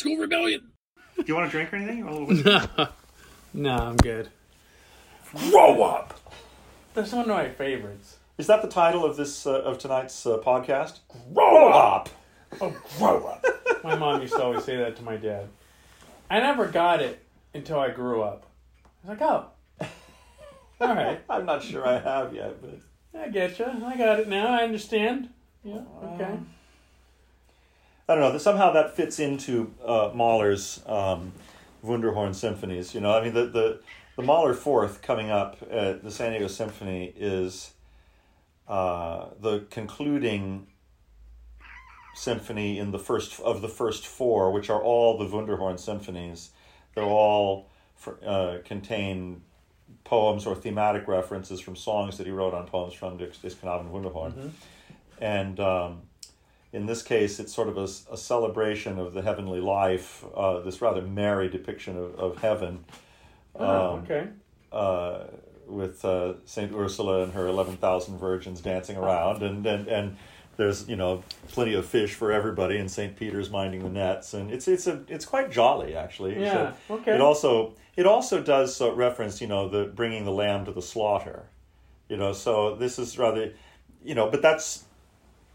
classical rebellion. Do you want a drink or anything? You want a little whiskey? No, I'm good. Grow up. That's one of my favorites. Is that the title of this uh, of tonight's uh, podcast? Grow up. Oh, grow up. my mom used to always say that to my dad. I never got it until I grew up. I was like, oh, all right. I'm not sure I have yet, but I get you. I got it now. I understand. Yeah. Okay. I don't know. Somehow that fits into uh, Mahler's um, Wunderhorn symphonies. You know, I mean, the the the Mahler Fourth coming up at the San Diego Symphony is uh, the concluding symphony in the first of the first four, which are all the Wunderhorn symphonies. They're all uh, contain poems or thematic references from songs that he wrote on poems from Des Knaben Wunderhorn, Mm-hmm. and um, in this case, it's sort of a, a celebration of the heavenly life. Uh, this rather merry depiction of, of heaven. Oh, Um, okay. uh, with uh, Saint Ursula and her eleven thousand virgins dancing around, and, and and there's you know plenty of fish for everybody, and Saint Peter's minding the nets, and it's it's a it's quite jolly actually. Yeah, So okay. It also it also does uh, reference you know the bringing the lamb to the slaughter, you know. So this is rather, you know, but that's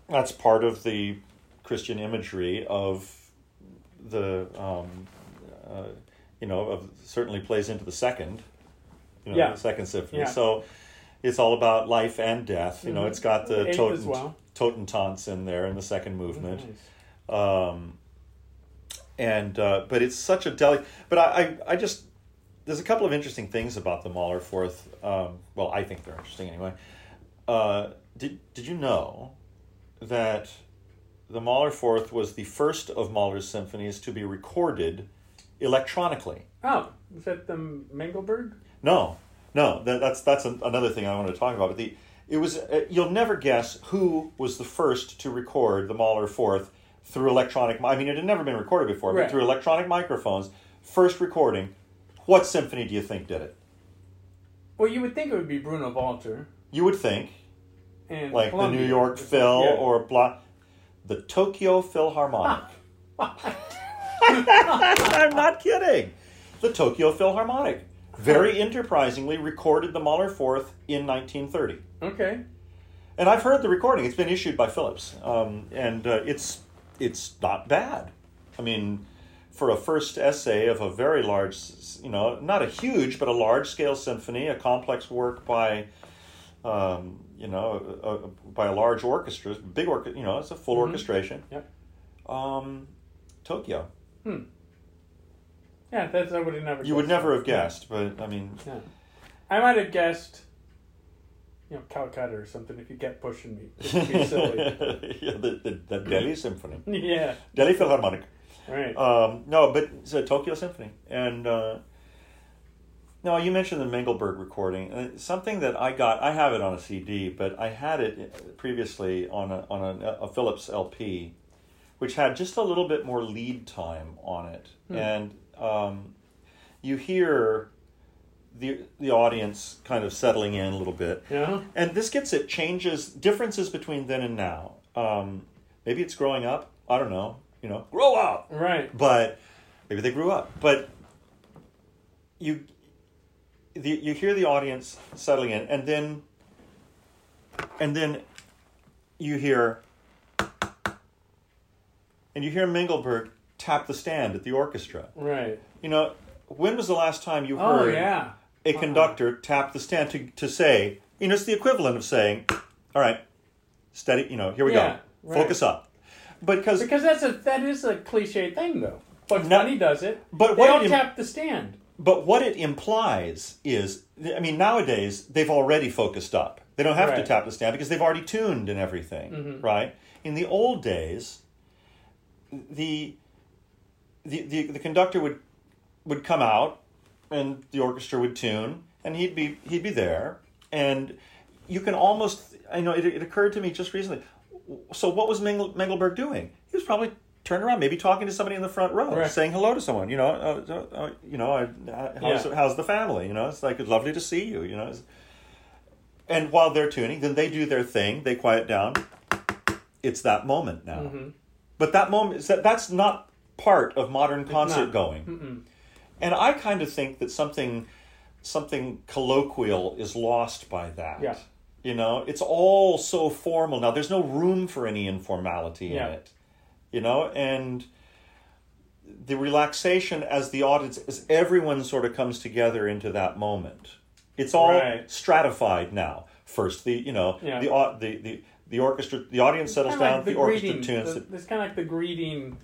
that's part of the Christian imagery of the um, uh, you know of certainly plays into the second you know Yeah. the second symphony Yeah. so it's all about life and death you know Mhm. it's got the as well. Totentanz in there in the second movement Nice. um, and uh, but it's such a delicate. But I, I, I just there's a couple of interesting things about the Mahler Fourth. Um, well, I think they're interesting anyway. Uh, did did you know that the Mahler Fourth was the first of Mahler's symphonies to be recorded electronically? Oh, is that the Mengelberg? No, no, that, that's that's an, another thing I want to talk about. But the it was uh, you'll never guess who was the first to record the Mahler Fourth through electronic. I mean, it had never been recorded before, Right. but through electronic microphones. First recording. What symphony do you think did it? Well, you would think it would be Bruno Walter You would think and like Columbia. the New York Phil yeah. or blah, the Tokyo Philharmonic. I'm not kidding. The Tokyo Philharmonic very enterprisingly recorded the Mahler Fourth in 1930. Okay. And I've heard the recording. It's been issued by Philips, um, and uh, it's it's not bad. I mean, for a first essay of a very large, you know, not a huge but a large scale symphony, a complex work by, um, you know, a, a, by a large orchestra, big orchestra. You know, it's a full Mhm. orchestration. Yep. Um, Tokyo. Hmm. Yeah, that's I would have never. You would never that. have guessed, but I mean, Yeah. I might have guessed, you know, Calcutta or something if you kept pushing me. Just to be silly. yeah, the, the, the Delhi Symphony, yeah. Delhi Philharmonic. Right. Um, no, but it's a Tokyo Symphony, and uh, no, you mentioned the Mengelberg recording. Uh, something that I got, I have it on a CD, but I had it previously on a on a, a Philips LP, which had just a little bit more lead time on it, and um, you hear the the audience kind of settling in a little bit. yeah. And this gets it changes differences between then and now. Um, maybe it's growing up. I don't know. You know, grow up. Right. But maybe they grew up. But you the, you hear the audience settling in, and then and then you hear and you hear Mengelberg tap the stand at the orchestra. Right. You know, when was the last time you Oh heard yeah. a uh-huh. conductor tap the stand to, to say, you know, it's the equivalent of saying, all right, steady, you know, here we Yeah, go, right. focus up. Because, Because that's a that is a cliche thing though. Bugs No- Bunny does it. but they what don't tap the stand. But what it implies is, I mean, nowadays they've already focused up. They don't have to tap the stand because they've already tuned and everything, Mhm. right? In the old days, the, the the the conductor would would come out and the orchestra would tune and he'd be he'd be there and you can almost I know it, it occurred to me just recently. So what was Mengel, Mengelberg doing? He was probably turned around, maybe talking to somebody in the front row, Right. saying hello to someone. You know, uh, uh, uh, you know, uh, how's, Yeah. how's the family? You know, it's like it's lovely to see you. You know, and while they're tuning, then they do their thing. They quiet down. It's that moment now. Mhm. But that moment that that's not part of modern concert going. Mm-mm. And I kind of think that something something colloquial is lost by that. Yeah. You know, it's all so formal now. There's no room for any informality Yeah. in it. You know, and the relaxation as the audience as everyone sort of comes together into that moment. It's all Right. stratified now. First the you know, Yeah. the the the the orchestra the audience settles down, like the, orchestra greeting, tunes the- it's kind of like the greeting,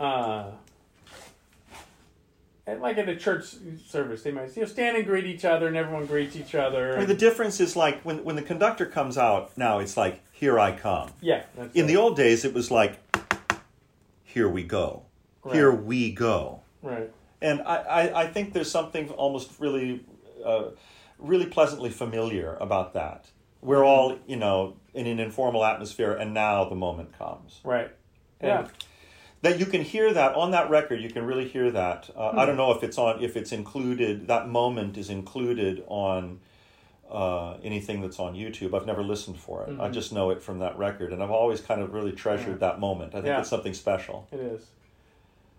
uh, at, like at a church service. They might you know stand and greet each other, and everyone greets each other. I mean, the difference is like when when the conductor comes out now, it's like here I come. yeah, In right. the old days, it was like here we go, Right. here we go, right, and I I, I think there's something almost really uh, really pleasantly familiar about that. We're all you know in an informal atmosphere, and now the moment comes. right, And yeah, that you can hear that on that record. You can really hear that. Uh, Hmm. I don't know if it's on if it's included. That moment is included on uh, anything that's on YouTube. I've never listened for it. I Mhm. just know it from that record, and I've always kind of really treasured that moment. I think Yeah. it's something special. it is.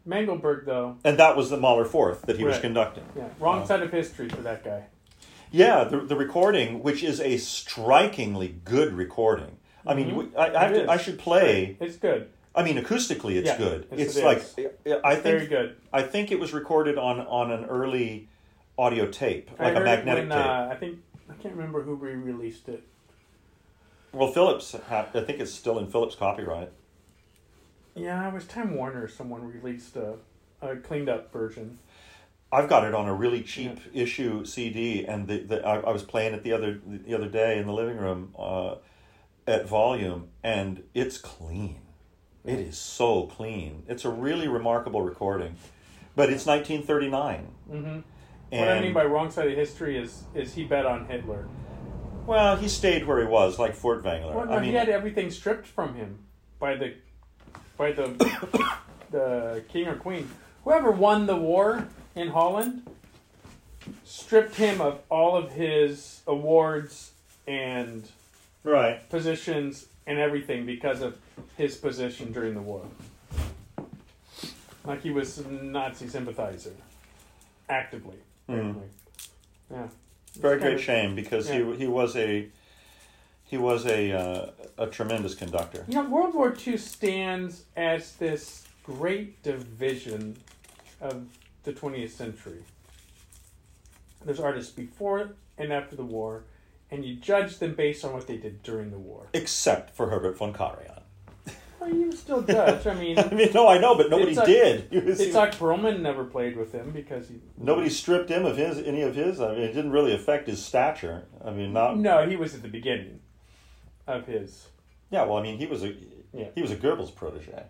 Mengelberg, though, And that was the Mahler Fourth that he was conducting. yeah, wrong Oh. side of history for that guy. Yeah, the, the recording, which is a strikingly good recording. I mean, Mhm. we- I, I, have to, I should play. It's good. I mean, acoustically, it's Yeah, good. yes, it's it like is. I Very think good. I think it was recorded on on an early audio tape, I like a magnetic when, tape. Uh, I think I can't remember who re-released it. well, Philips, ha- I think it's still in Philips' copyright. Yeah, it was Time Warner. Someone released a, a cleaned up version. I've got it on a really cheap issue CD, and the, the I, I was playing it the other the other day in the living room uh, at volume, and it's clean. It is so clean. It's a really remarkable recording, but it's 1939. Mm-hmm. And What I mean by wrong side of history is is he bet on Hitler. well, he stayed where he was, like Fort. Well, no, I mean, he had everything stripped from him by the by the the king or queen, whoever won the war in Holland, stripped him of all of his awards and right. positions and everything because of his position during the war. Like he was a Nazi sympathizer, actively. Apparently. Yeah. Very great of- shame because yeah. he he was a he was a uh, a tremendous conductor. You know, World War II stands as this great division of the 20th century. There's artists before and after the war, and you judge them based on what they did during the war. Except for Herbert von Karajan. Well, you still Dutch. I mean, I mean, no, I know, but nobody Itzhak- did. He was- he- Perlman never played with him because he. nobody stripped him of his any of his. I mean, it didn't really affect his stature. I mean, not No, he was at the beginning of his. yeah. Well, I mean, he was a Yeah. he was a Goebbels protege,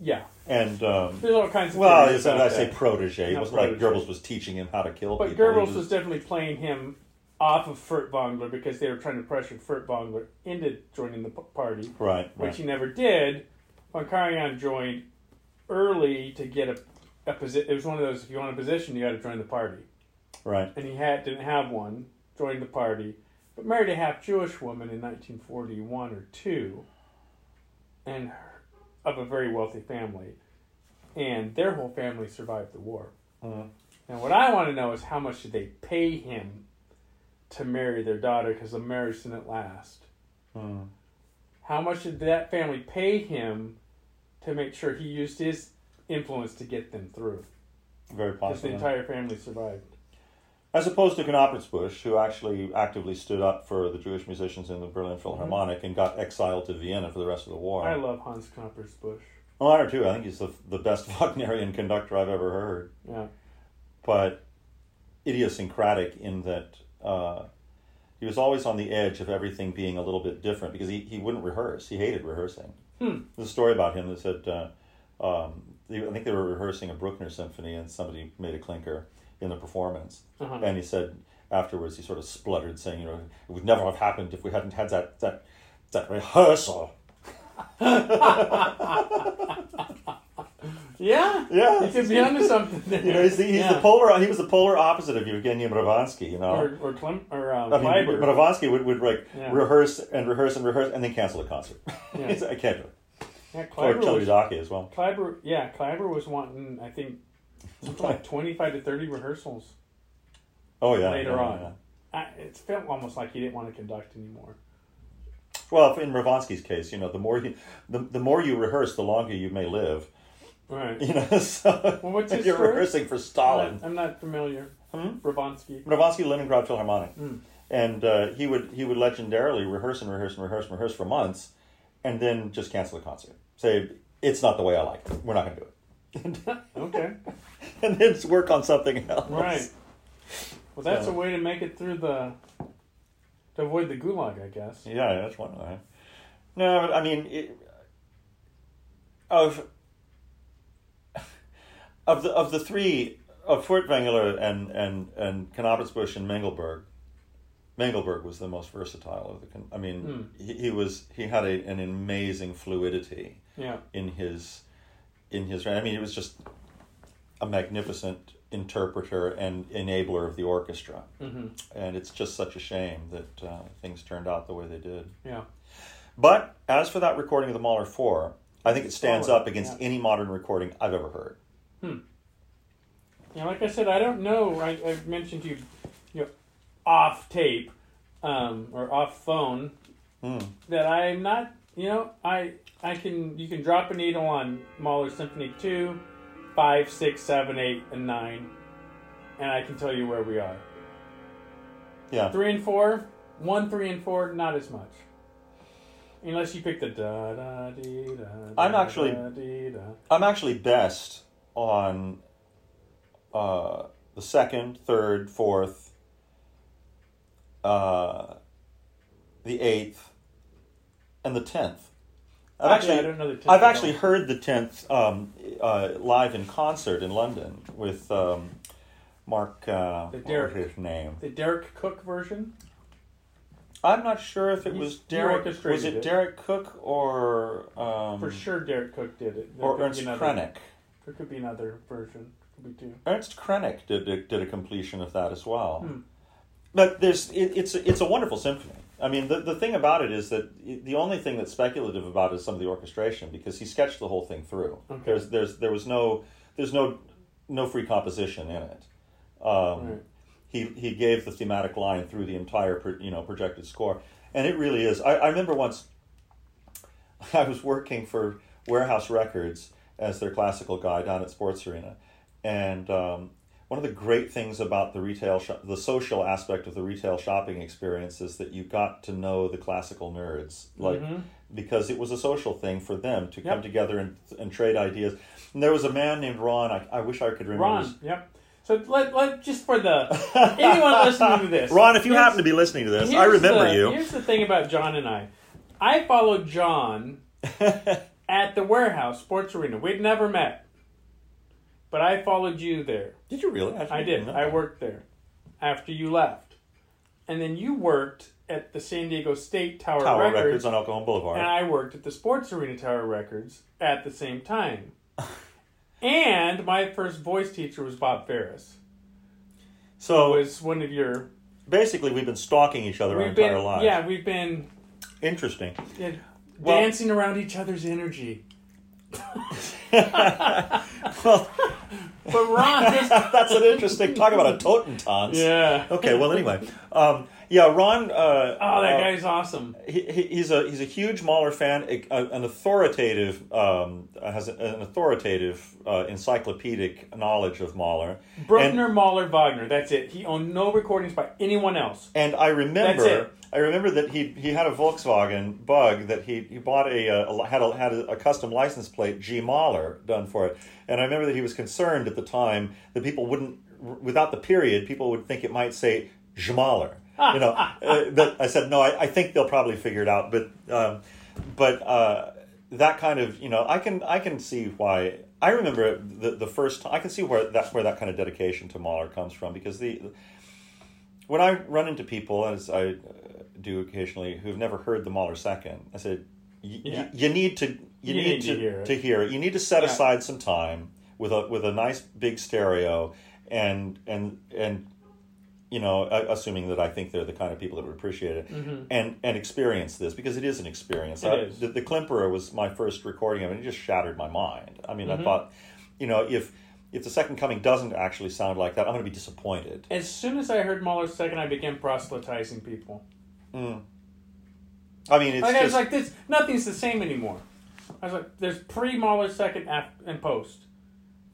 Yeah, and um, there's all kinds of. well, when I say protege, it wasn't like. Goebbels was teaching him how to kill But people. He Goebbels was definitely playing him off of Furtwängler because they were trying to pressure Furtwängler into joining the party, right, which right. he never did. Von Karajan joined early to get a, a position. It was one of those: if you want a position, you got to join the party. right. And he had didn't have one. Joined the party, but married a half Jewish woman in 1941 or two, and her- of a very wealthy family, and their whole family survived the war. Mhm. Now, what I want to know is how much did they pay him to marry their daughter because the marriage didn't last? Mm. How much did that family pay him to make sure he used his influence to get them through? Very possible. Because the entire family survived. As opposed to Knappertsbusch, who actually actively stood up for the Jewish musicians in the Berlin Philharmonic and got exiled to Vienna for the rest of the war. Mm-hmm. I love Hans Knappertsbusch. Well, I do too. I think he's the, the best Wagnerian conductor I've ever heard. Yeah. But idiosyncratic in that uh, he was always on the edge of everything being a little bit different because he, he wouldn't rehearse. He hated rehearsing. Hmm. There's a story about him that said, uh, um, they- I think they were rehearsing a Bruckner symphony and somebody made a clinker in the performance. Uh-huh. And he said afterwards, he sort of spluttered, saying, you know, it would never have happened if we hadn't had that, that, that rehearsal. Yeah. Yeah. You could be onto something there. You know, he's the, he's Yeah. the polar. He was the polar opposite of Evgeny Mravinsky. You know, Or or Clem or um, I mean, would, would like Yeah. rehearse and rehearse and rehearse and then cancel the concert. Yeah. I can't do it. Yeah, Or Kleiber was, Celibidache as well. Kleiber, yeah, Kleiber was wanting, I think, something like 25 to 30 rehearsals. Oh yeah. Later yeah, on. I, it felt almost like he didn't want to conduct anymore. Well, in Mravinsky's case, you know, the more you the, the more you rehearse, the longer you may live. Right. You know, so Well, what's his you're story? rehearsing for I'm Stalin. not, I'm not familiar. Hmm? Mravinsky. Mravinsky, Leningrad Philharmonic, Mm. and uh, he would he would legendarily rehearse and rehearse and rehearse and rehearse for months, and then just cancel the concert. Say it's not the way I like it. We're not going to do it, Okay. and then work on something else. Right. Well, that's So- a way to make it through the. to avoid the gulag, I guess. Yeah, that's one way. No, I mean, it, of of the of the three of Furtwängler and and and Knappertsbusch and Mengelberg. Mengelberg was the most versatile of the. con- I mean, he, he was he had a, an amazing fluidity Yeah. in his in his. I mean, he was just a magnificent interpreter and enabler of the orchestra, hmm and it's just such a shame that uh, things turned out the way they did. Yeah. But as for that recording of the Mahler 4, I think it stands up against yeah. any modern recording I've ever heard. Yeah, like I said, I don't know. I, I mentioned you, you know, off tape, um, or off phone Hmm. that I'm not. You know, I I can you can drop a needle on Mahler Symphony two, five, six, seven, eight, and nine, and I can tell you where we are. Yeah. Three and four, one, three, and four, not as much. Unless you pick the da da dee da. I'm actually- da, dee, da. I'm actually best on uh, the second, third, fourth, uh, the eighth, and the tenth. I've actually, I don't know the I've actually all. heard the tenth um, uh, live in concert in London with um, Mark. Uh, The what Derek- was his name? the Deryck Cooke version. I'm not sure if it He's- was Derek. Was it it. Deryck Cooke or um, For sure, Deryck Cooke did it. Or Ernst Krenek? There could be another version. Could be two. Ernst Krenek did did a completion of that as well. Hmm. But there's it, it's it's a wonderful symphony. I mean, the the thing about it is that the only thing that's speculative about it is some of the orchestration because he sketched the whole thing through. Okay. There's there's there was no there's no no free composition in it. Um, Right. He he gave the thematic line through the entire pro- you know projected score, and it really is. I, I remember once I was working for Warehouse Records as their classical guy down at Sports Arena, and um, one of the great things about the retail shop, the social aspect of the retail shopping experience is that you got to know the classical nerds, like Mhm. because it was a social thing for them to come together and, and trade ideas. And there was a man named Ron. I, I wish I could remember. his- Ron. Yep. So let, let just for the anyone listening to this, Ron, if you happen to be listening to this, I remember the- you. Here's the thing about John and I. I followed John at the warehouse sports arena. We'd never met, but I followed you there. Did you really? I did. I worked there after you left, and then you worked at the San Diego State Tower, Tower Records, Records on Cajon Boulevard. and I worked at the Sports Arena Tower Records at the same time. and my first voice teacher was Bob Ferris. so Who was one of your basically, we've been stalking each other our we've entire been lives. yeah we've been Interesting. yeah, Well- dancing around each other's energy. well, But Ron, that's an interesting. Talk about a Totentanz. yeah. Okay. Well, anyway, um, yeah, Ron. Uh, Oh, that uh, guy's awesome. he, he- he's a he's a huge Mahler fan, a, a- an authoritative um, has an authoritative uh, encyclopedic knowledge of Mahler. Bruckner, Mahler, Wagner. That's it. He owned no recordings by anyone else. And I remember. I remember that he he had a Volkswagen Bug that he he bought a, uh, a had a, had a, custom license plate G Mahler done for it. And I remember that he was concerned at the time that people wouldn't, without the period, people would think it might say Jmaler. You know, uh, but I said no. I, I think they'll probably figure it out. But um, but uh, that kind of you know, I can I can see why. I remember the the first time. I can see where that where that kind of dedication to Mahler comes from because the when I run into people, as I uh, do occasionally, who've never heard the Mahler second, I said, y- Yeah. y- you need to you, need, to, hear to hear it. You need to set Yeah. aside some time with a with a nice big stereo and and and you know, assuming that I think they're the kind of people that would appreciate it and and experience this because it is an experience. Mm-hmm. It I- is. The, the Klemperer was my first recording of it. and It just shattered my mind. I mean, Mm-hmm. I thought, you know, if if the Second Coming doesn't actually sound like that, I'm going to be disappointed. As soon as I heard Mahler's second, I began proselytizing people. I mean, it's Like I was just like, this nothing's the same anymore. I was like, there's pre Mahler's second and post.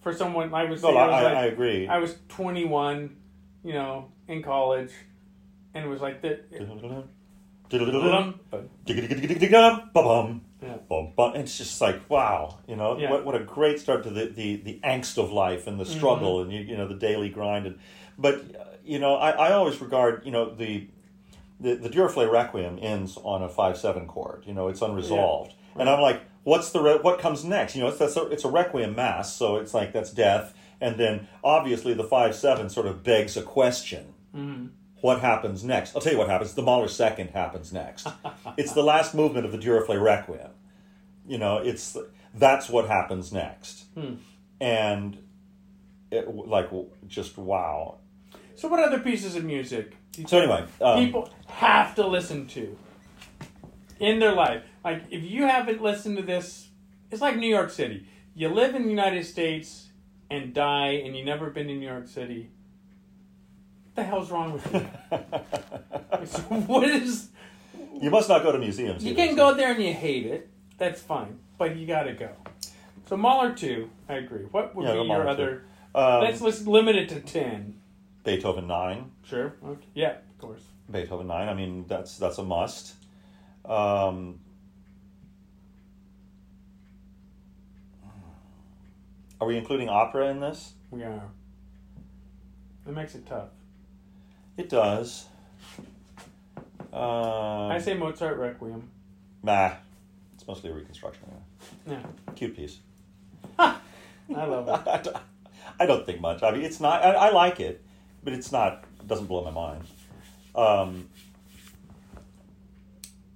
For someone, I was, I I, was I, like, I agree. I was 21, you know, in college, and it was like that. Yeah. And It's just like wow, you know Yeah. what, what a great start to the, the, the angst of life and the struggle and you, you know the daily grind and but you know I, I always regard you know the the, the Duruflé Requiem ends on a five seven chord you know it's unresolved and I'm like what's the re- what comes next you know it's that's a, it's a Requiem mass so it's like that's death and then obviously the five seven sort of begs a question what happens next? I'll tell you what happens. The Mahler second happens next. it's the last movement of the Duruflé Requiem. You know, it's that's what happens next, and it, like just wow. So, what other pieces of music? do you So anyway, um, people have to listen to in their life. Like, if you haven't listened to this, it's like New York City. You live in the United States and die, and you've never been to New York City. What the hell's wrong with you? What is? you must not go to museums. You either, can so- go there and you hate it. That's fine, but you gotta go. So Mahler two, I agree. What would Yeah, be your other? Um, let's let's limit it to ten. Beethoven nine. Sure. Okay. Yeah, of course. Beethoven nine. I mean, that's that's a must. Um, are we including opera in this? We are. It makes it tough. It does. Um, I say Mozart Requiem. Nah, it's mostly a reconstruction. Yeah, Cute piece. I love it. I don't- I don't think much. I mean, it's not. I, I like it, but it's not. It doesn't blow my mind. Um,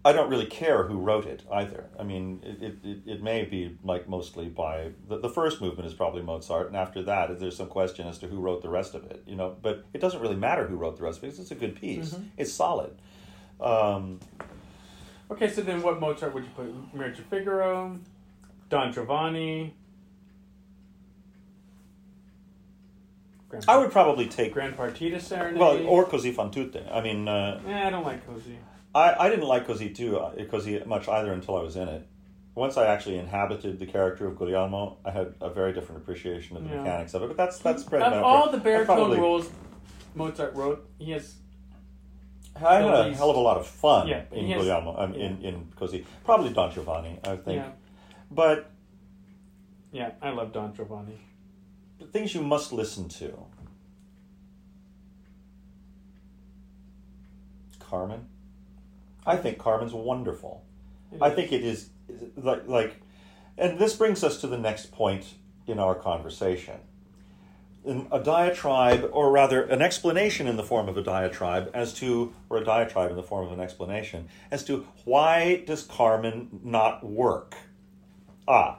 I don't really care who wrote it either. I mean, it, it, it, may be like mostly by the, the first movement is probably Mozart, and after that, there's some question as to who wrote the rest of it. You know, but it doesn't really matter who wrote the rest of it because it's a good piece. It's solid. Um, Okay, so then what Mozart would you put? Marriage of Figaro, Don Giovanni. Grand, I would probably take Grand Partita Serenade. well or Così fan tutte. I mean. Uh, Eh, I don't like Così. I, I didn't like Così too, uh, Così much either until I was in it. Once I actually inhabited the character of Guglielmo, I had a very different appreciation of the Yeah. mechanics of it. But that's that's bread Of all the baritone probably- roles Mozart wrote, he has I had a hell of a lot of fun Yeah, in has- Guglielmo, um, in in Così. Probably Don Giovanni, I think. yeah, But yeah. I love Don Giovanni. the things you must listen to. Carmen. I think Carmen's wonderful. I think it is like like, and this brings us to the next point in our conversation. In a diatribe, or rather, an explanation in the form of a diatribe as to, or a diatribe in the form of an explanation as to why does Carmen not work? Ah,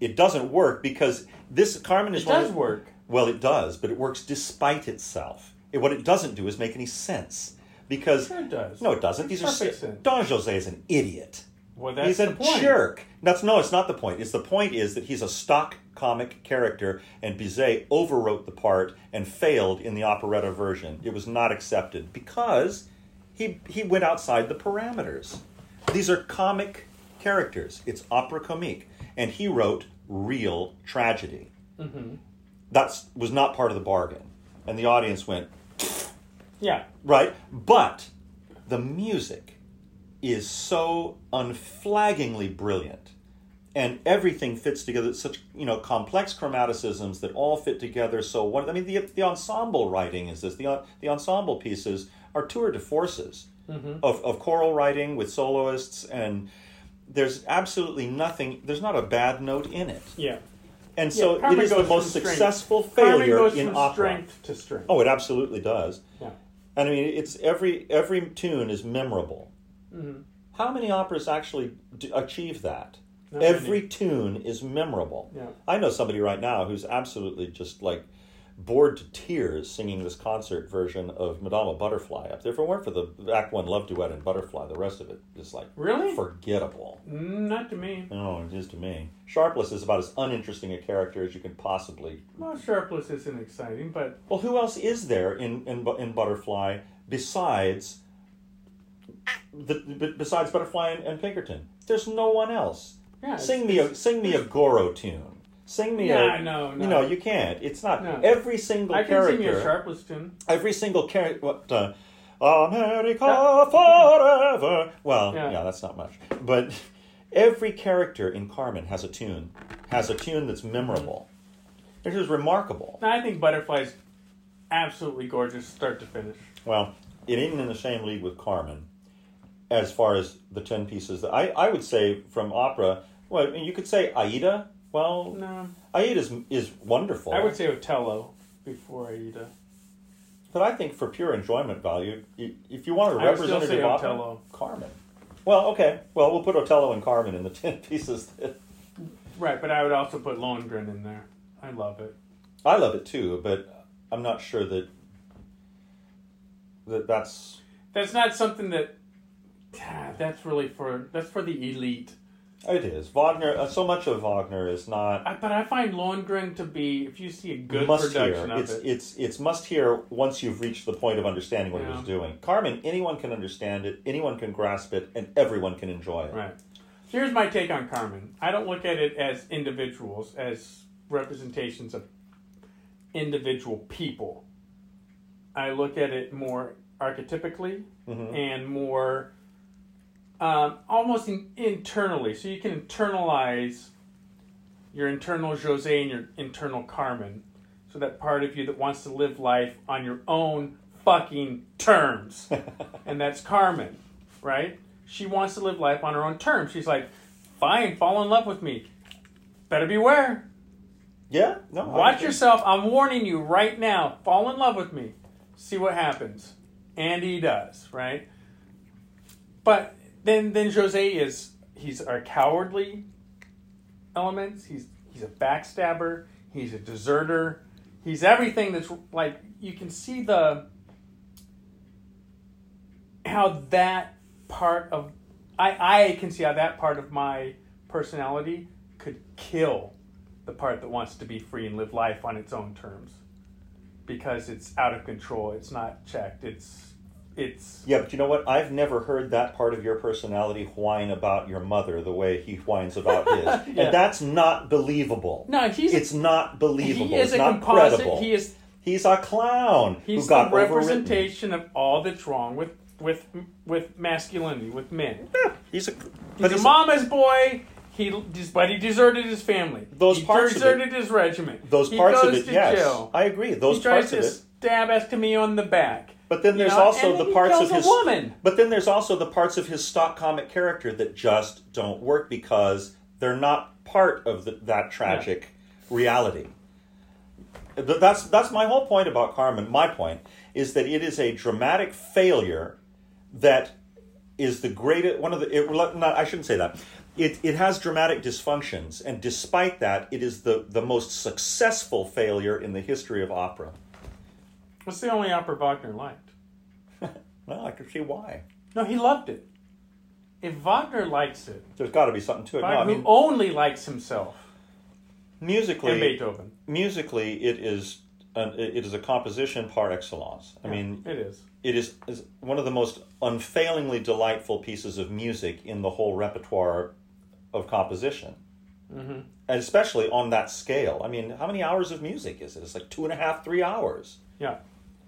it doesn't work because this Carmen is it does of- work. well, it does, but it works despite itself. It, what it doesn't do is make any sense because Sure it does. no, it doesn't. These Makes are perfect sense. Don Jose is an idiot. Well, that's he's a the point. jerk. That's no, it's not the point. It's the point is that he's a stock comic character, and Bizet overwrote the part and failed in the operetta version. It was not accepted because he he went outside the parameters. These are comic characters. It's opera comique, and he wrote real tragedy. Mm-hmm. That was not part of the bargain, and the audience went Yeah, right. But the music is so unflaggingly brilliant, and everything fits together. It's such you know complex chromaticisms that all fit together so what I mean, the the ensemble writing is this. the The ensemble pieces are tour de forces mm-hmm. of of choral writing with soloists, and there's absolutely nothing. There's not a bad note in it, yeah. and so Yeah, it is the most from strength. successful failure goes in from opera. strength to strength. Oh, it absolutely does. Yeah. And I mean, it's every every tune is memorable. Mhm. How many operas actually achieve that? Not every many. tune is memorable. Yeah. I know somebody right now who's absolutely just like bored to tears singing this concert version of Madama Butterfly up there. If it weren't for the Act One love duet and Butterfly, the rest of it is like Really? forgettable. Mm, Not to me. No, it is to me. Sharpless is about as uninteresting a character as you can possibly. Well, Sharpless isn't exciting, but Well, who else is there in in, in Butterfly besides the, besides Butterfly and, and Pinkerton? There's no one else. yeah. Sing me a sing me a Goro tune. Sing me Yeah, a no, no. You know you can't. It's not No. every single I can character. sing you a Sharpless tune. every single character. What? Uh, America forever. Well, Yeah. yeah. that's not much, but every character in Carmen has a tune. Has a tune that's memorable. It is remarkable. No, I think Butterfly's absolutely gorgeous, start to finish. Well, it ain't in the same league with Carmen as far as the ten pieces. That I I would say from opera. Well, you could say Aida. Well, No, Aida is is wonderful. I would say Othello before Aida. But I think for pure enjoyment value, if you want a I would still representative opera, Othello. Carmen. Well, okay. Well, we'll put Otello and Carmen in the ten pieces. That Right, but I would also put Lohengrin in there. I love it. I love it too, but I'm not sure that that that's. That's not something that. That's really for that's for the elite. It is Wagner. Uh, so much of Wagner is not I, but I find Lohengrin to be, if you see a good must hear. production of It's it, it's it's must hear once you've reached the point of understanding what he was doing. Carmen, anyone can understand it, anyone can grasp it, and everyone can enjoy it. right. Here's my take on Carmen. I don't look at it as individuals, as representations of individual people. I look at it more archetypically Mhm. and more um, almost in, internally. So you can internalize your internal Jose and your internal Carmen. So that part of you that wants to live life on your own fucking terms. and that's Carmen, right? She wants to live life on her own terms. She's like, fine, fall in love with me. Better beware. Yeah. No. Watch yourself. I'm warning you right now. Fall in love with me. See what happens. And he does, right? But then then Jose is he's our cowardly elements. He's he's a backstabber. He's a deserter. He's everything that's like you can see the how that part of I I can see how that part of my personality could kill the part that wants to be free and live life on its own terms because it's out of control it's not checked it's it's Yeah, but you know what? I've never heard that part of your personality whine about your mother the way he whines about his, Yeah. and that's not believable. no he's It's not believable. he is it's a not composite credible. he is He's a clown he's who got the overwritten. representation of all that's wrong with with with masculinity with men Yeah, he's a. he's But a he's mama's boy he but he deserted his family Those he parts of it- deserted his regiment those he parts of it. Yes, jail. I agree. Those he tries parts of to it. stab Escamillo on the back But then you there's know, also and the parts of his woman But then there's also the parts of his stock comic character that just don't work because they're not part of the, that tragic reality. Th- That's that's my whole point about Carmen. My point is that it is a dramatic failure that is the greatest one of the. It, not, I shouldn't say that. It, it has dramatic dysfunctions, and despite that, it is the, the most successful failure in the history of opera. What's the only opera Wagner liked? Well, I can see why. No, he loved it. If Wagner likes it, There's got to be something to it. No, I Wagner mean, who only likes himself and musically, Beethoven. musically, it is an, it is a composition par excellence. I Yeah, mean, it is. it is, is one of the most unfailingly delightful pieces of music in the whole repertoire of composition, hmm and especially on that scale. I mean, how many hours of music is it? It's like two and a half, three hours. Yeah,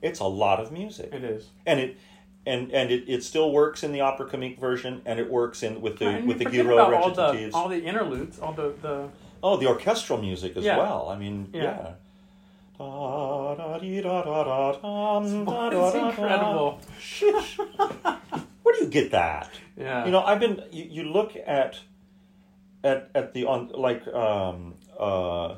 It's a lot of music, it is. and it. And, and it, it still works in the opera comique version, and it works in with the and with the Guiraud about all the all the interludes, all the the Oh, the orchestral music as Yeah. well. I mean, Yeah. yeah. It's incredible. Where do you get that? Yeah, You know, I've been. You, you look at, at at the on like um uh,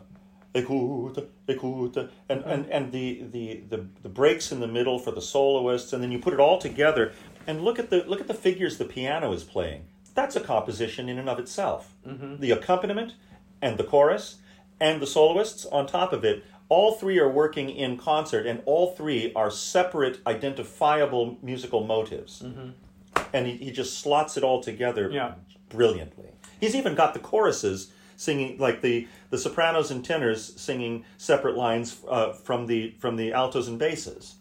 écoute, écoute, and and and the the the the breaks in the middle for the soloists, and then you put it all together, and look at the look at the figures the piano is playing. That's a composition in and of itself. Mhm. The accompaniment and the chorus and the soloists on top of it all three are working in concert, and all three are separate, identifiable musical motives. And he, he just slots it all together Yeah. brilliantly. He's even got the choruses singing, like the, the sopranos and tenors singing separate lines uh, from the from the altos and basses.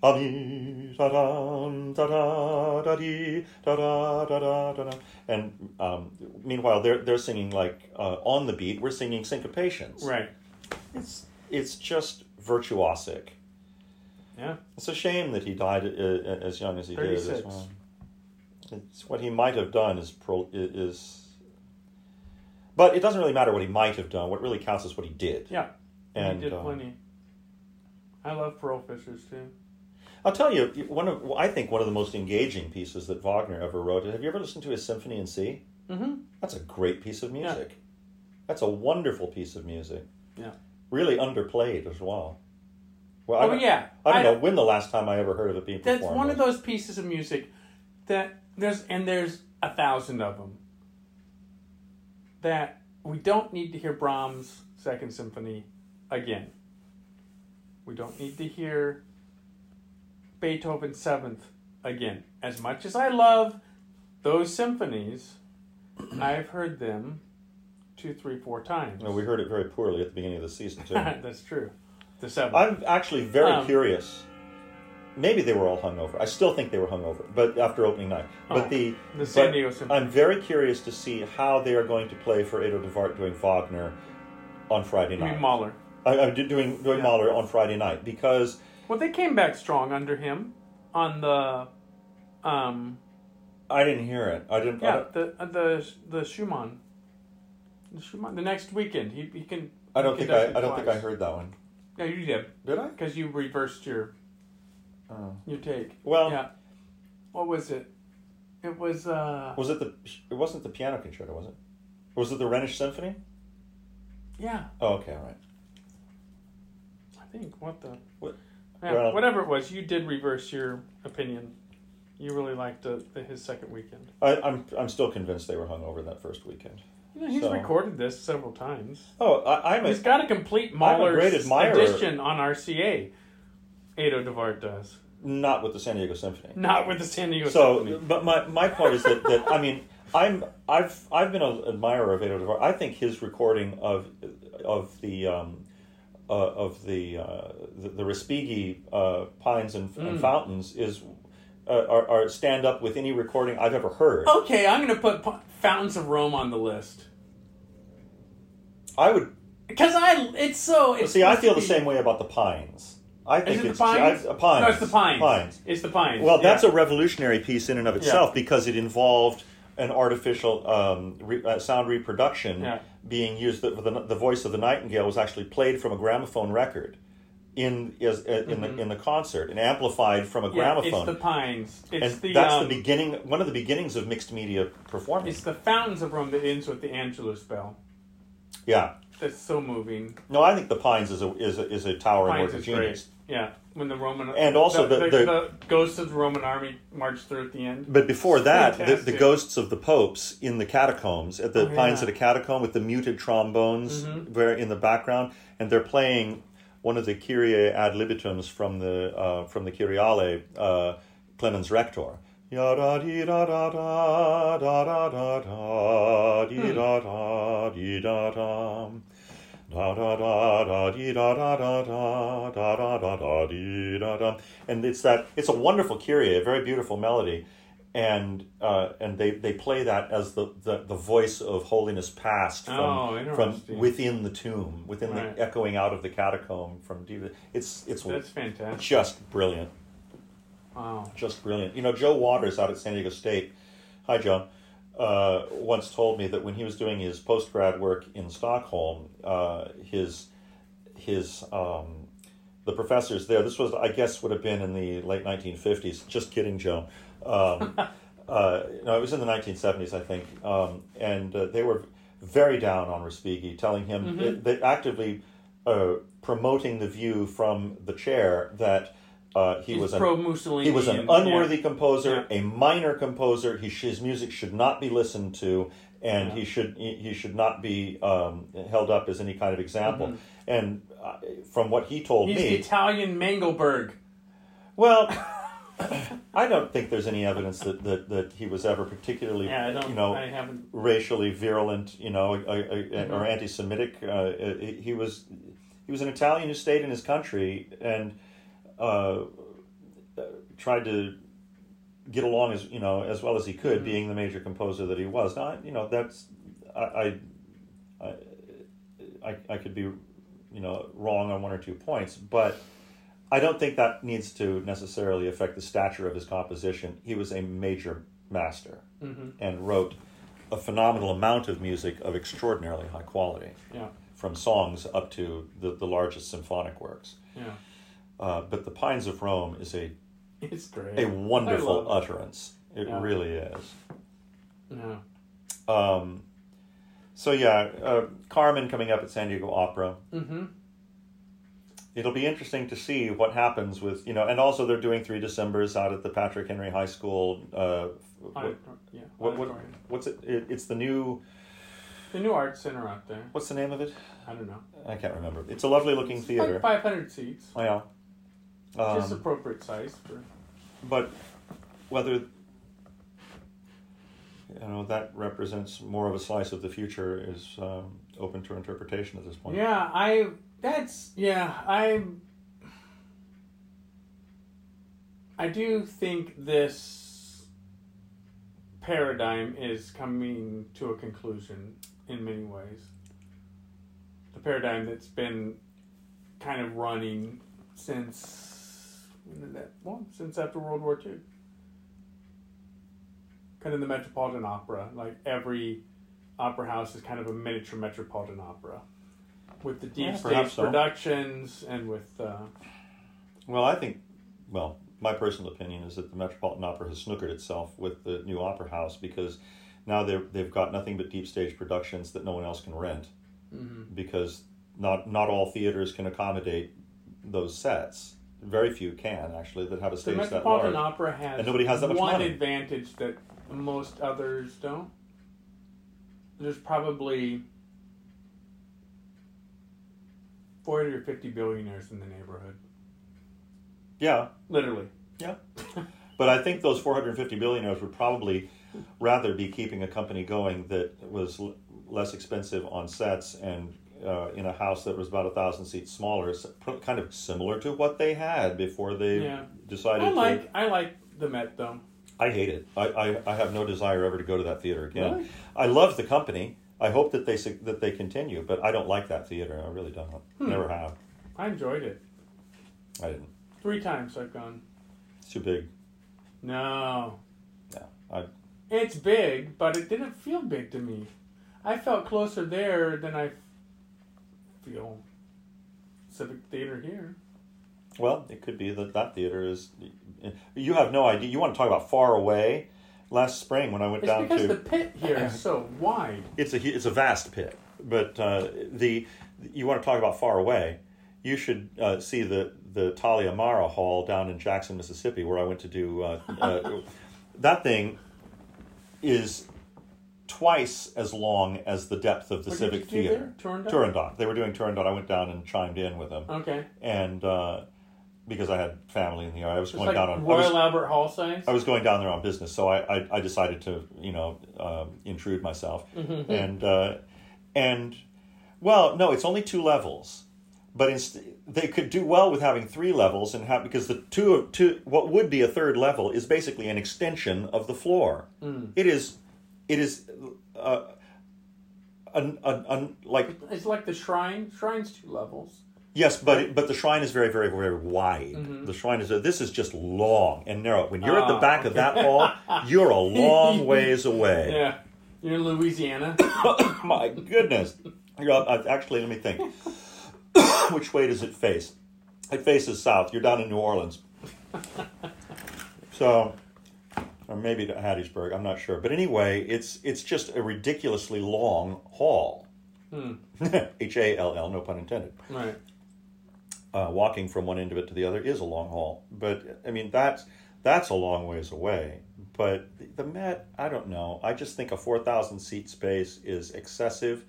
Ami, da-dam, da-da, da-dee, da-da, da-da, da-da. And um, meanwhile, they're they're singing like uh, on the beat. We're singing syncopations. Right. It's it's just virtuosic. Yeah. It's a shame that he died uh, as young as he did. As well. It's what he might have done is pro, is, but it doesn't really matter what he might have done. What really counts is what he did. Yeah. And, he did uh, plenty. I love Pearl Fishers too. I'll tell you one of I think one of the most engaging pieces that Wagner ever wrote. Have you ever listened to his Symphony in C? Mm-hmm. That's a great piece of music. That's a wonderful piece of music. Yeah. Really underplayed as well. Well, I Oh don't, yeah. I don't know when the last time I ever heard of it being That's performed. one of those pieces of music that there's and there's a thousand of them that we don't need to hear Brahms' Second Symphony again. We don't need to hear Beethoven's Seventh again. As much as I love those symphonies, I've heard them two, three, four times. No, we heard it very poorly at the beginning of the season too. That's true. The seventh. I'm actually very Um, curious. Maybe they were all hungover. I still think they were hungover, but after opening night. But Oh, the the San Diego Symphony. I'm very curious to see how they are going to play for Edo de Waart doing Wagner on Friday I mean, night. Mahler. I, I'm doing doing Yeah. Mahler on Friday night because Well, they came back strong under him on the, um, I didn't hear it. I didn't. Yeah, don't, the uh, the the Schumann. The Schumann. The next weekend, he he can. I don't he think I. I don't think I heard that one. Yeah, you did Did I? because you reversed your Oh. your take. Well, Yeah. What was it? It was. uh was it the? It wasn't the piano concerto, was it? Was it the Rhenish Symphony? Yeah, Oh, okay, all right. I think. What the? What- Yeah, well- whatever it was, you did reverse your opinion. You really liked the, the, his second weekend. I, I'm I'm still convinced they were hung over that first weekend. You know, he's So- recorded this several times. Oh, I, I'm a, He's got a complete I'm a Mahler great admirer. edition on RCA. Edo de Waart does. not with the San Diego Symphony. Not with the San Diego So, Symphony. but my, my point is that, that I mean, I'm I've I've been an admirer of Edo de Waart. I think his recording of of the um, uh, of the, uh, the the Respighi uh, Pines and, and Mm. Fountains is uh, are, are stand up with any recording I've ever heard. Okay, I'm going to put P- Fountains of Rome on the list. I would Because I, it's so. It's see. I feel the same way about the Pines. I think it the it's Pines? I, uh, Pines. No, it's the Pines. Pines. It's the Pines. Well, that's yeah. a revolutionary piece in and of itself because it involved an artificial um, re, uh, sound reproduction Yeah. being used. The, the, the voice of the nightingale was actually played from a gramophone record in is, uh, in the in the concert and amplified from a Mm-hmm. Yeah, gramophone. It's the Pines. It's and the. that's um, the beginning. One of the beginnings of mixed media performance. It's the Fountains of Rome that ends with the Angelus bell. yeah. That's so moving. No, I think the Pines is a is a, is a towering work of genius. great. Yeah, when the Roman And also the, the- the, the- the ghosts of the Roman army marched through at the end. But before that, the, the ghosts of the popes in the catacombs at the Oh, Pines yeah. at a catacomb with the muted trombones Mhm. where in the background, and they're playing one of the Kyrie ad libitums from the uh, from the Kyriale, uh, Clemens Rector. Ya da da da da da da da da dee da da da da. Da da da da dee da da da da da da da da dee da da. And it's that it's a wonderful Kyrie, a very beautiful melody. And uh, and they, they play that as the, the, the voice of holiness past from Oh, from within the tomb, within Right. the echoing out of the catacomb from Diva. It's it's That's fantastic. just brilliant, Wow. just brilliant. You know, Joe Waters out at San Diego State. Hi, Joe. Uh, once told me that when he was doing his post grad work in Stockholm, uh, his his um, the professors there. This was, I guess, would have been in the late 1950s. Just kidding, Joe. Um, uh, no, it was in the 1970s, I think. Um, and uh, they were very down on Respighi, telling him Mhm. they actively uh, promoting the view from the chair that uh, he He's was an pro Mussolini. he was an and- unworthy yeah. composer, a minor composer. He, his music should not be listened to, and Yeah. he should he, should not be um, held up as any kind of example. And uh, from what he told Mm-hmm. He's me, the Italian Mengelberg. well, I don't think there's any evidence that, that, that he was ever particularly, Yeah, you know, racially virulent, you know, uh, uh, Mm-hmm. or anti-Semitic. Uh, he he was he was an Italian who stayed in his country and uh, tried to get along as you know as well as he could, Mhm. being the major composer that he was. Now, you know, that's I I, I I could be you know wrong on one or two points, but. I don't think that needs to necessarily affect the stature of his composition. He was a major master hmm and wrote a phenomenal amount of music of extraordinarily high quality, Yeah, from songs up to the, the largest symphonic works. yeah. Uh, but The Pines of Rome is a, It's great. a wonderful utterance. It Yeah. really is. Yeah. Um, so, yeah, uh, Carmen coming up at San Diego Opera. Mm-hmm. It'll be interesting to see what happens with, you know, and also they're doing three Decembers out at the Patrick Henry High School. Uh, what, yeah. what, what, what's it? it? It's the new, The new art center out there. what's the name of it? I don't know. I can't remember. It's a lovely looking theater. Like 500 seats. Oh, yeah. Just Um, appropriate size for. but whether you know that represents more of a slice of the future is um, open to interpretation at this point. Yeah, I. That's yeah. I. I do think this paradigm is coming to a conclusion in many ways. The paradigm that's been kind of running since that well since after World War II. Kind of the Metropolitan Opera, like every opera house is kind of a miniature Metropolitan Opera, with the deep Yeah, stage so. productions and with uh, Well, I think, well, my personal opinion is that the Metropolitan Opera has snookered itself with the new opera house because now they're, they've got nothing but deep stage productions that no one else can rent mhm. because not not all theaters can accommodate those sets. Very few can actually that have a the stage that Metropolitan large. Opera has And nobody has that much one money. advantage that most others don't. There's probably forty or fifty billionaires in the neighborhood, Yeah, literally. Yeah, but I think those 450 billionaires would probably rather be keeping a company going that was l- less expensive on sets and uh, in a house that was about a thousand seats smaller, kind of similar to what they had before they Yeah. decided I to. like I like the Met though. I hate it. I, I, I have no desire ever to go to that theater again. Really? I love the company. I hope that they that they continue, but I don't like that theater. I really don't. Hmm. Never have. I enjoyed it. I didn't. Three times I've gone. It's too big. No. No, I It's big, but it didn't feel big to me. I felt closer there than I feel Civic Theater here. Well, it could be that that theater is. You have no idea. You want to talk about far away? Last spring, when I went It's down because to, the pit here is so wide. it's a it's a vast pit. But uh, the you want to talk about far away? You should uh, see the the Thalia Mara Hall down in Jackson, Mississippi, where I went to do uh, uh, that thing. Is twice as long as the depth of the What Civic did you do Theater. Turandot? Turandot. They were doing Turandot. I went down and chimed in with them, Okay. and uh, because I had family in the area, I was It's going like down on. I was- Royal Albert Hall size. I was going down there on business, so I, I, I decided to you know um, intrude myself, Mm-hmm. and uh, and well, no, it's only two levels, but inst- they could do well with having three levels and have because the two two what would be a third level is basically an extension of the floor. Mm. It is, it is, uh, an, an, an, like It's like the shrine. Shrine's two levels. Yes, but but the shrine is very, very, very wide. Mhm. The shrine is this is just long and narrow. When you're at the Ah, back of that hall, you're a long ways away. Yeah. You're in Louisiana. My goodness. You're uh, actually, let me think. Which way does it face? It faces south. You're down in New Orleans. So, or maybe to Hattiesburg. I'm not sure. But anyway, it's it's just a ridiculously long hall. Hmm. H A L L, no pun intended. Right. uh, walking from one end of it to the other is a long haul. But I mean that's that's a long ways away. but the, the Met, I don't know. I just think a four thousand seat space is excessive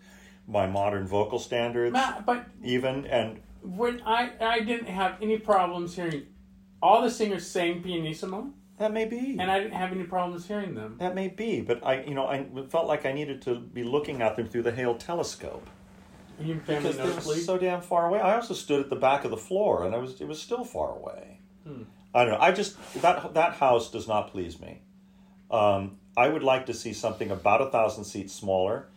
by modern vocal standards, Ma- but even and when I I didn't have any problems hearing all the singers sang pianissimo, that may be. and I didn't have any problems hearing them. that may be, but I, you know, I felt like I needed to be looking at them through the Hale telescope. Your family because they were so damn far away. I also stood at the back of the floor, and I was it was still far away. Hmm. I don't know. I just that that house does not please me. Um, I would like to see something about a thousand seats smaller,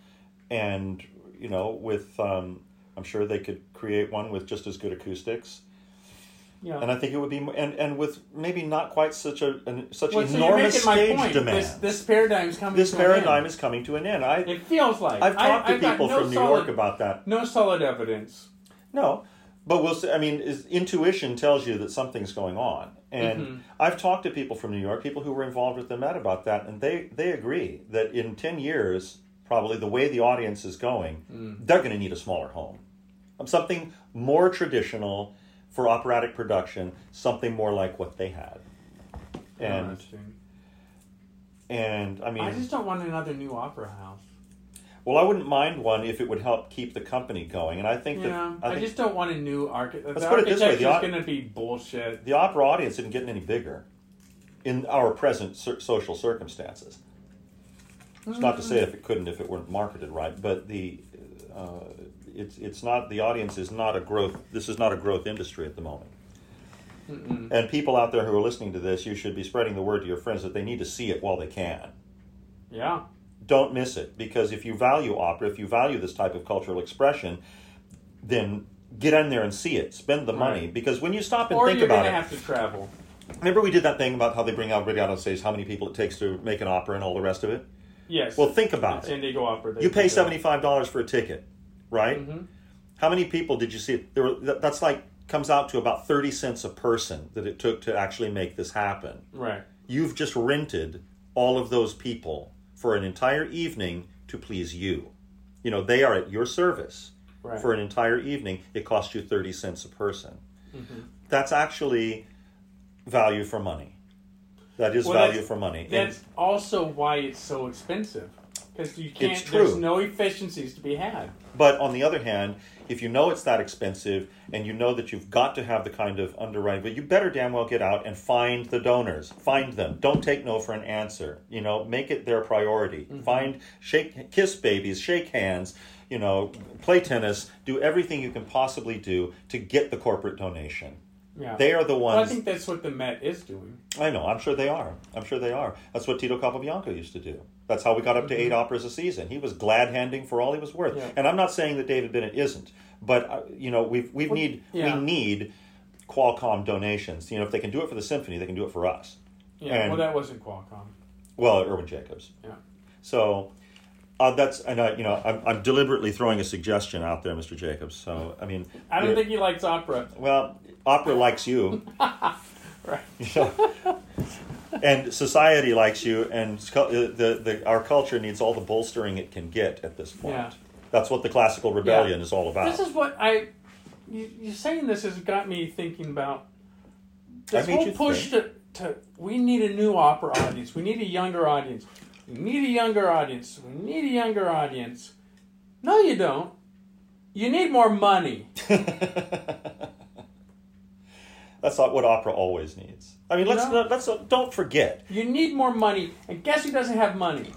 and you know, with um, I'm sure they could create one with just as good acoustics, yeah. and I think it would be and and with maybe not quite such a an, such well, so enormous my stage demand. This this paradigm's coming. This to an paradigm end. is coming to an end. I It feels like I've talked I, to I've people no from New solid, York about that. no solid evidence. No, but we'll. See, I mean, is, intuition tells you that something's going on, and Mhm. I've talked to people from New York, people who were involved with the Met about that, and they they agree that in ten years, probably the way the audience is going, Mm. they're going to need a smaller home, something more traditional for operatic production, something more like what they had, and and I mean, I just don't want another new opera house. well, I wouldn't mind one if it would help keep the company going, and I think Yeah, that I, I just don't want a new archi- Let's put it this way, the going to be bullshit. the opera audience isn't getting any bigger in our present social circumstances. It's not to say if it couldn't if it weren't marketed right, but the uh, it's it's not the audience is not a growth. This is not a growth industry at the moment. Mm-mm. And people out there who are listening to this, you should be spreading the word to your friends that they need to see it while they can. Yeah, Don't miss it because if you value opera, if you value this type of cultural expression, then get in there and see it. Spend the money Right. because when you stop and or think you're about it, have to travel. Remember we did that thing about how they bring out out on stage, how many people it takes to make an opera and all the rest of it? Yes. Well, think about San it. Diego Opera. You pay seventy five dollars for a ticket, right? Mhm. How many people did you see? There were. That's like comes out to about thirty cents a person that it took to actually make this happen. Right. You've just rented all of those people for an entire evening to please you. You know they are at your service Right. for an entire evening. It costs you thirty cents a person. Mhm. That's actually value for money. That is Well, value for money. And- That's also why it's so expensive. Because you can't. It's There's true. no efficiencies to be had. But on the other hand, if you know it's that expensive and you know that you've got to have the kind of underwriting, but you better damn well get out and find the donors. Find them. Don't take no for an answer. You know, make it their priority. Mm-hmm. Find, shake, kiss babies, shake hands. You know, play tennis. Do everything you can possibly do to get the corporate donation. Yeah. They are the well, I think that's what the Met is doing. I know. I'm sure they are. I'm sure they are. That's what Tito Capobianco used to do. That's how we got up to eight operas a season. He was glad handing for all he was worth. Mm-hmm. Yeah. And I'm not saying that David Bennett isn't, but uh, you know, we we Well, need yeah. we need Qualcomm donations. You know, if they can do it for the symphony, they can do it for us. Yeah. And- well, that wasn't Qualcomm. Well, Irwin Jacobs. Yeah. So. Uh, that's and I, you know I'm, I'm deliberately throwing a suggestion out there, Mr. Jacobs. So I mean, I don't think he likes opera. well, opera likes you. Right. You know? And society likes you, and uh, the, the our culture needs all the bolstering it can get at this point. Yeah. That's what the classical rebellion is all about. This is what I. You, you saying this has got me thinking about this I whole push to, to. We need a new opera audience. We need a younger audience. We need a younger audience. We need a younger audience. No, you don't. You need more money. That's not what opera always needs. I mean, let's No. not, let's not, don't forget You need more money. And guess who doesn't have money?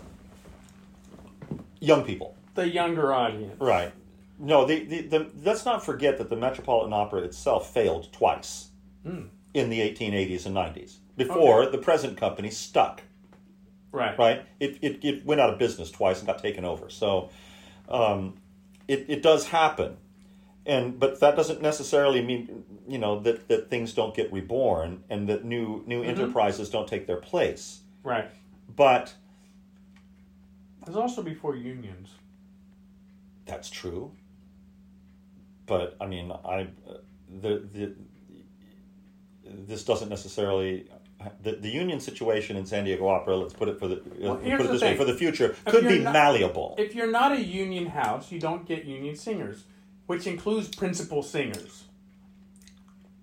young people, The younger audience. right? No, the, the, the let's not forget that the Metropolitan Opera itself failed twice Mm. in the 1880s and 90s before the present company stuck. Right. right? It, it, it went out of business twice and got taken over. So um, it, it does happen. And but that doesn't necessarily mean you know that, that things don't get reborn and that new new mm-hmm. enterprises don't take their place. Right. But was also before unions. that's true. But I mean, I the the this doesn't necessarily the, the union situation in San Diego Opera. Let's put it for the Well, put it this way for the future If could be not- malleable. If you're not a union house, you don't get union singers, which includes principal singers.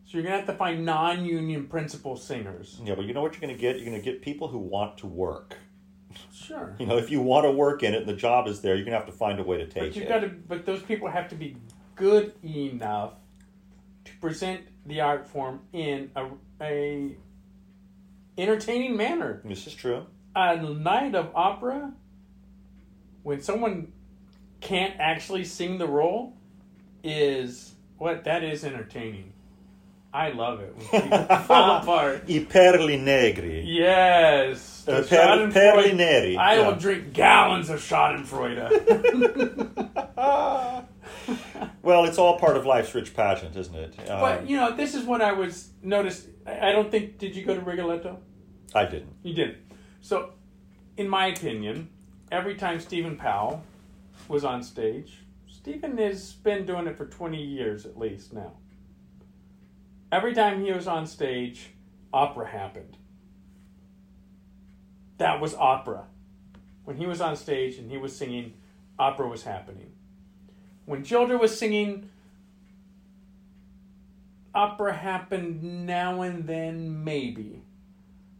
So you're gonna have to find non-union principal singers. Yeah, but you know what you're going to get? You're going to get people who want to work. Sure. You know, if you want to work in it and the job is there, you're going to have to find a way to take But you it. got to. But those people have to be good enough to present the art form in a, a entertaining manner. This is true. A night of opera, when someone can't actually sing the role, is what that is entertaining. I love it fall apart. I perli negri. Yes. Uh, per- perli neri. I yeah. will drink gallons of Schadenfreude. Well, it's all part of life's rich pageant, isn't it? Um, but you know, this is what I was noticed. I I don't think. Did you go to Rigoletto? I didn't. You didn't. So, in my opinion, every time Stephen Powell was on stage, Stephen has been doing it for twenty years at least now. Every time he was on stage, opera happened. That was opera. When he was on stage and he was singing, opera was happening. When Gilda was singing, opera happened now and then, maybe.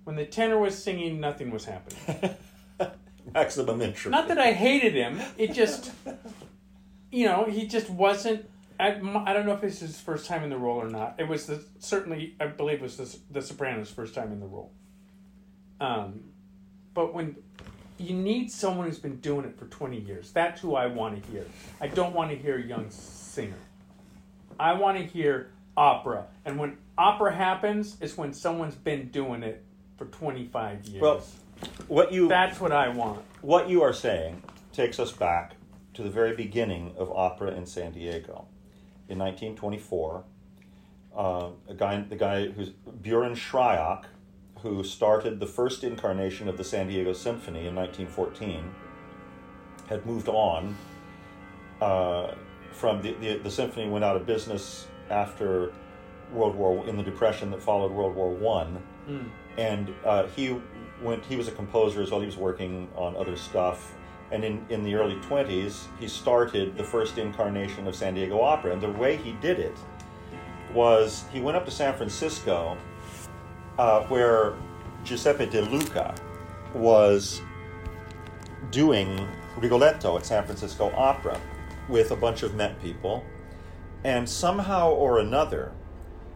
When the tenor was singing, nothing was happening. Maximum interest. Not that I hated him, it just, you know, he just wasn't. I, I don't know if this is his first time in the role or not. It was the, certainly, I believe, it was the, the Sopranos' first time in the role. Um, but when you need someone who's been doing it for 20 years, that's who I want to hear. I don't want to hear a young singer. I want to hear opera. And when opera happens, it's when someone's been doing it for 25 years. Well, what you that's what I want. what you are saying takes us back to the very beginning of opera in San Diego. In 1924, uh, a guy, the guy who's Buren Schryock, who started the first incarnation of the San Diego Symphony in 1914, had moved on uh, from the, the the symphony went out of business after World War in the depression that followed World War One Mm. and uh, he went he was a composer as well he was working on other stuff and in, in the early 20s he started the first incarnation of san diego opera. And the way he did it was he went up to san francisco uh, where giuseppe de luca was doing rigoletto at san francisco opera with a bunch of met people. And somehow or another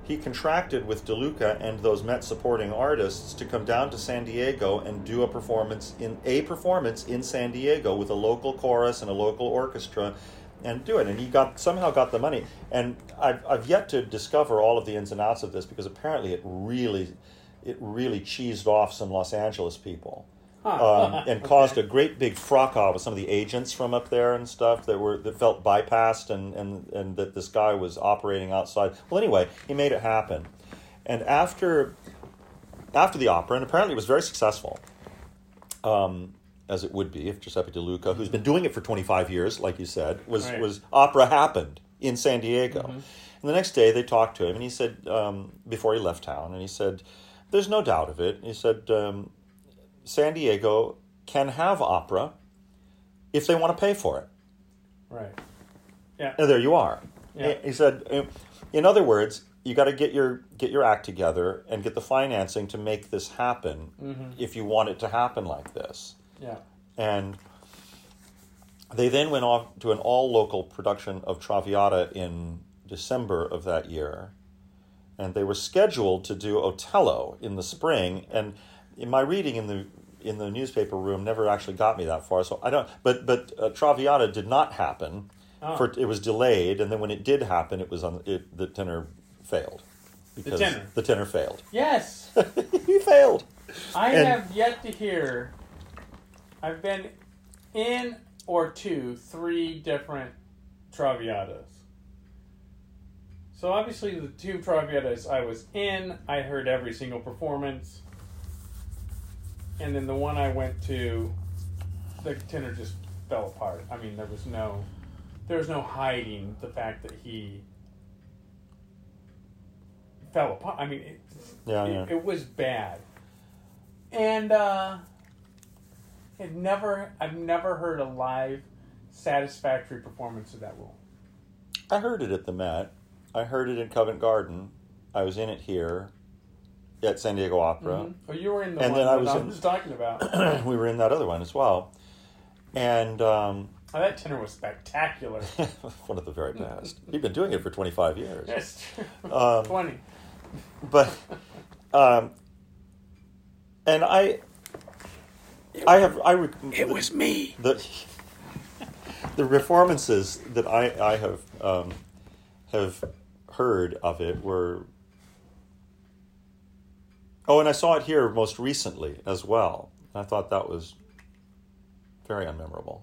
he contracted with DeLuca and those Met supporting artists to come down to San Diego and do a performance in a performance in San Diego with a local chorus and a local orchestra and do it. And he got somehow got the money. And I've, I've yet to discover all of the ins and outs of this because apparently it really it really cheesed off some Los Angeles people. Um, and caused a great big fracas with some of the agents from up there and stuff that were that felt bypassed and, and, and that this guy was operating outside. Well, anyway, he made it happen, and after after the opera, and apparently it was very successful, um, as it would be if Giuseppe De Luca, who's been doing it for twenty five years, like you said, was Right. was opera happened in San Diego, and the next day they talked to him, and he said um, before he left town, and he said, "There's no doubt of it." He said. Um, San Diego can have opera if they want to pay for it. Right. Yeah. And there you are. Yeah. He said, in other words, you got to get your get your act together and get the financing to make this happen mm-hmm. if you want it to happen like this. Yeah. And they then went off to an all local production of Traviata in December of that year. And they were scheduled to do Otello in the spring. And in my reading in the in the newspaper room never actually got me that far. So I don't. But but uh, Traviata did not happen. Oh. For it was delayed, and then when it did happen, it was on it, the tenor failed because tenor. the tenor failed. Yes. he failed. I And- have yet to hear. I've been in or to three different Traviatas. So obviously, the two Traviatas I was in, I heard every single performance. And then the one I went to, the tenor just fell apart. I mean, there was no, there was no hiding the fact that he fell apart. I mean, it, Yeah, it, yeah. it was bad. And uh it never I've never heard a live satisfactory performance of that role. I heard it at the Met. I heard it in Covent Garden. I was in it here at San Diego Opera. Mhm. Oh, you were in the And one then I was I in- talking about. we were in that other one as well, and um, Oh, that tenor was spectacular. one of the very best. He'd been doing it for twenty five years. Yes, Um, twenty. but um, and I, I have I. rec- It was me. the the performances that I I have um, have heard of it were. Oh, and I saw it here most recently as well. I thought that was very unmemorable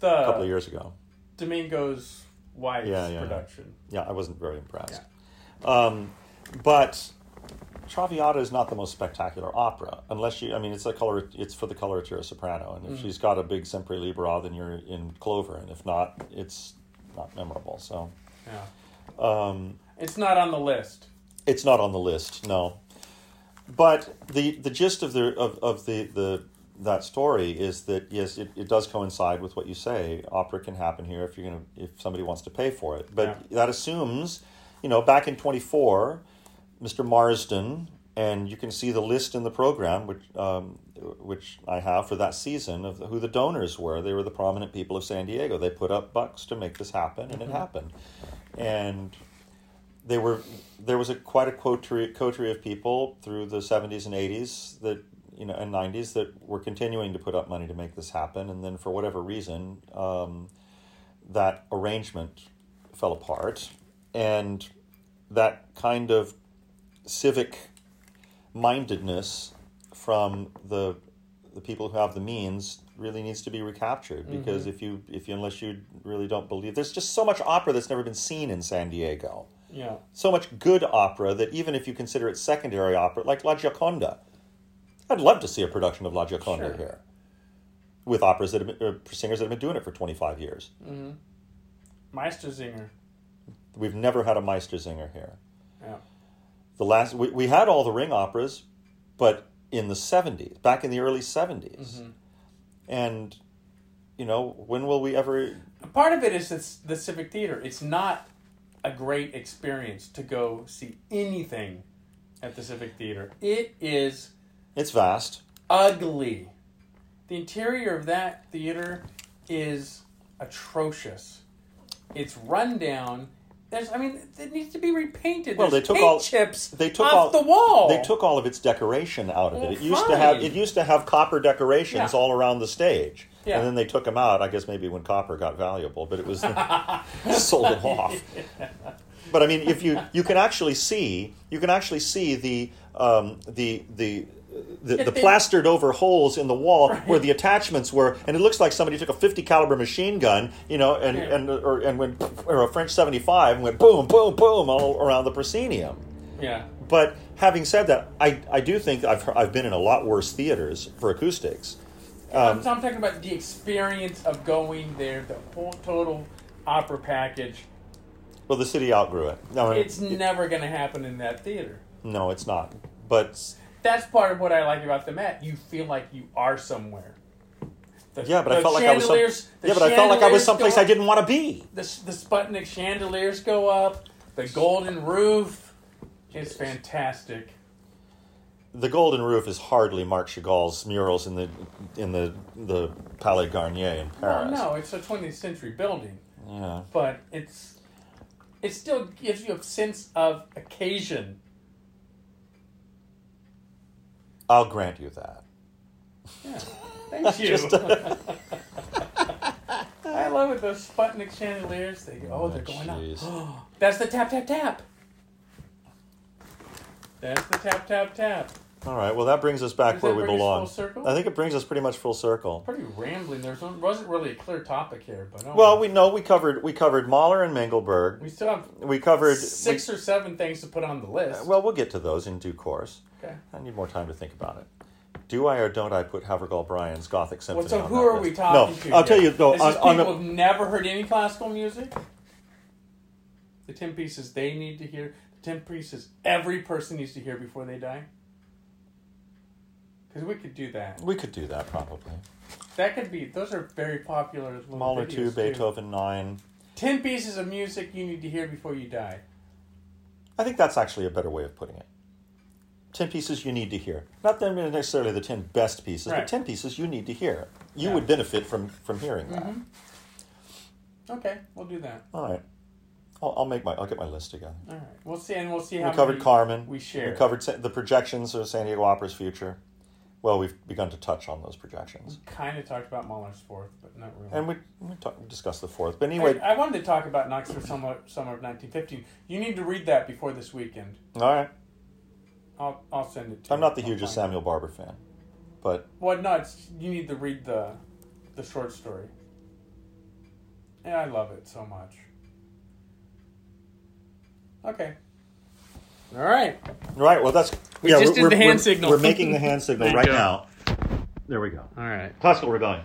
The a couple of years ago. Domingo's wife's Yeah, yeah. production. Yeah, I wasn't very impressed. Um, but Traviata is not the most spectacular opera, unless you. I mean, it's a color. It's for the coloratura soprano, and if Mm. she's got a big sempre libera, then you're in clover, and if not, it's not memorable. So Yeah, um, it's not on the list. it's not on the list. No, but the the gist of the of, of the the that story is that yes, it, it does coincide with what you say. Opera can happen here if you're gonna if somebody wants to pay for it, but Yeah. that assumes, you know, back in twenty four, Mr. Marsden, and you can see the list in the program, which um, which I have for that season of who the donors were. They were the prominent people of San Diego. They put up bucks to make this happen, and it happened. And they were there was a quite a coterie, coterie of people through the 70s and 80s that you know and 90s that were continuing to put up money to make this happen. And then for whatever reason um, that arrangement fell apart. And that kind of civic mindedness from the the people who have the means really needs to be recaptured. Because if you if you unless you really don't believe there's just so much opera that's never been seen in San Diego Yeah, so much good opera that even if you consider it secondary opera, like La Gioconda, I'd love to see a production of La Gioconda Sure. here, with operas that have been, uh, singers that have been doing it for twenty five years. Meistersinger. We've never had a Meistersinger here. Yeah, The last we, we had all the ring operas, but in the seventies, back in the early 70s and you know when will we ever? part of it is this, the Civic Theater. It's not a great experience to go see anything at the Civic Theater. It is It's vast. ugly. The interior of that theater is atrocious. It's run down. There's, I mean, it needs to be repainted. Well, There's they took paint all- chips They took off all the wall. They took all of its decoration out of Well, it. It used to have it used to have copper decorations Yeah. all around the stage, Yeah. and then they took them out. I guess maybe when copper got valuable, but it was sold it off. But I mean, if you you can actually see you can actually see the um, the the. The, the plastered over holes in the wall where the attachments were, and it looks like somebody took a 50 caliber machine gun, you know, and Yeah. and or, and went or a French 75 and went boom, boom, boom all around the proscenium. yeah. But having said that, I, I do think I've, I've been in a lot worse theaters for acoustics. Um, I'm, so I'm talking about the experience of going there, the whole total opera package. Well, the city outgrew it. No, It's it- never going to happen in that theater. no, it's not. But That's part of what I like about the Met. You feel like you are somewhere. The, yeah, but I felt like I was some, yeah, but I felt like I was someplace I didn't want to be. The, the Sputnik chandeliers go up. The golden roof is fantastic. The Golden Roof is hardly Marc Chagall's murals in the in the the Palais Garnier in Well, Paris. no, it's a 20th century building, Yeah. but it's it still gives you a sense of occasion. I'll grant you that. Yeah, thank you. I love it. Those Sputnik chandeliers. They oh, they're oh, going jeez. up. That's the tap tap tap. That's the tap tap tap. All right. Well, that brings us back Does where we belong. full circle? I think it brings us pretty much full circle. Pretty rambling. There wasn't really a clear topic here, but oh, Well, we know we covered we covered Mahler and Mengelberg. we still have We covered six or seven things to put on the list. Well, we'll get to those in due course. okay. I need more time to think about it. Do I or don't I put Havergal Brian's Gothic Symphony? Well, so who are list? we talking no, to? I'll tell you. No, This on, is on people the, who've never heard any classical music. The ten pieces they need to hear. Ten pieces every person needs to hear before they die. Because we could do that. we could do that probably. That could be. Those are very popular. little Mahler videos, two, too. Beethoven nine. Ten pieces of music you need to hear before you die. I think that's actually a better way of putting it. 10 pieces you need to hear. Not them necessarily the 10 best pieces, Right. but 10 pieces you need to hear. You Yeah. would benefit from, from hearing that. Mhm. Okay, we'll do that. All right. I'll, I'll make my I'll get my list together. All right, we'll see, and we'll see how We covered Carmen. we share. We covered sa- the projections of San Diego Opera's future. Well, we've begun to touch on those projections, Kind of talked about Mahler's fourth, but not really. and we, we, talk, we discussed the fourth. But anyway, I, I wanted to talk about Knoxville summer, summer of 1915. You need to read that before this weekend. all right. I'll, I'll send it to I'm you. not the I'll hugest find it. Samuel Barber fan, but Well, no, it's, you need to read the the short story. And I love it so much. Okay. All right. right. Well, that's We just did we're, the hand we're- signal. We're making the hand signal right go. now. There we go. All right. Classical rebellion.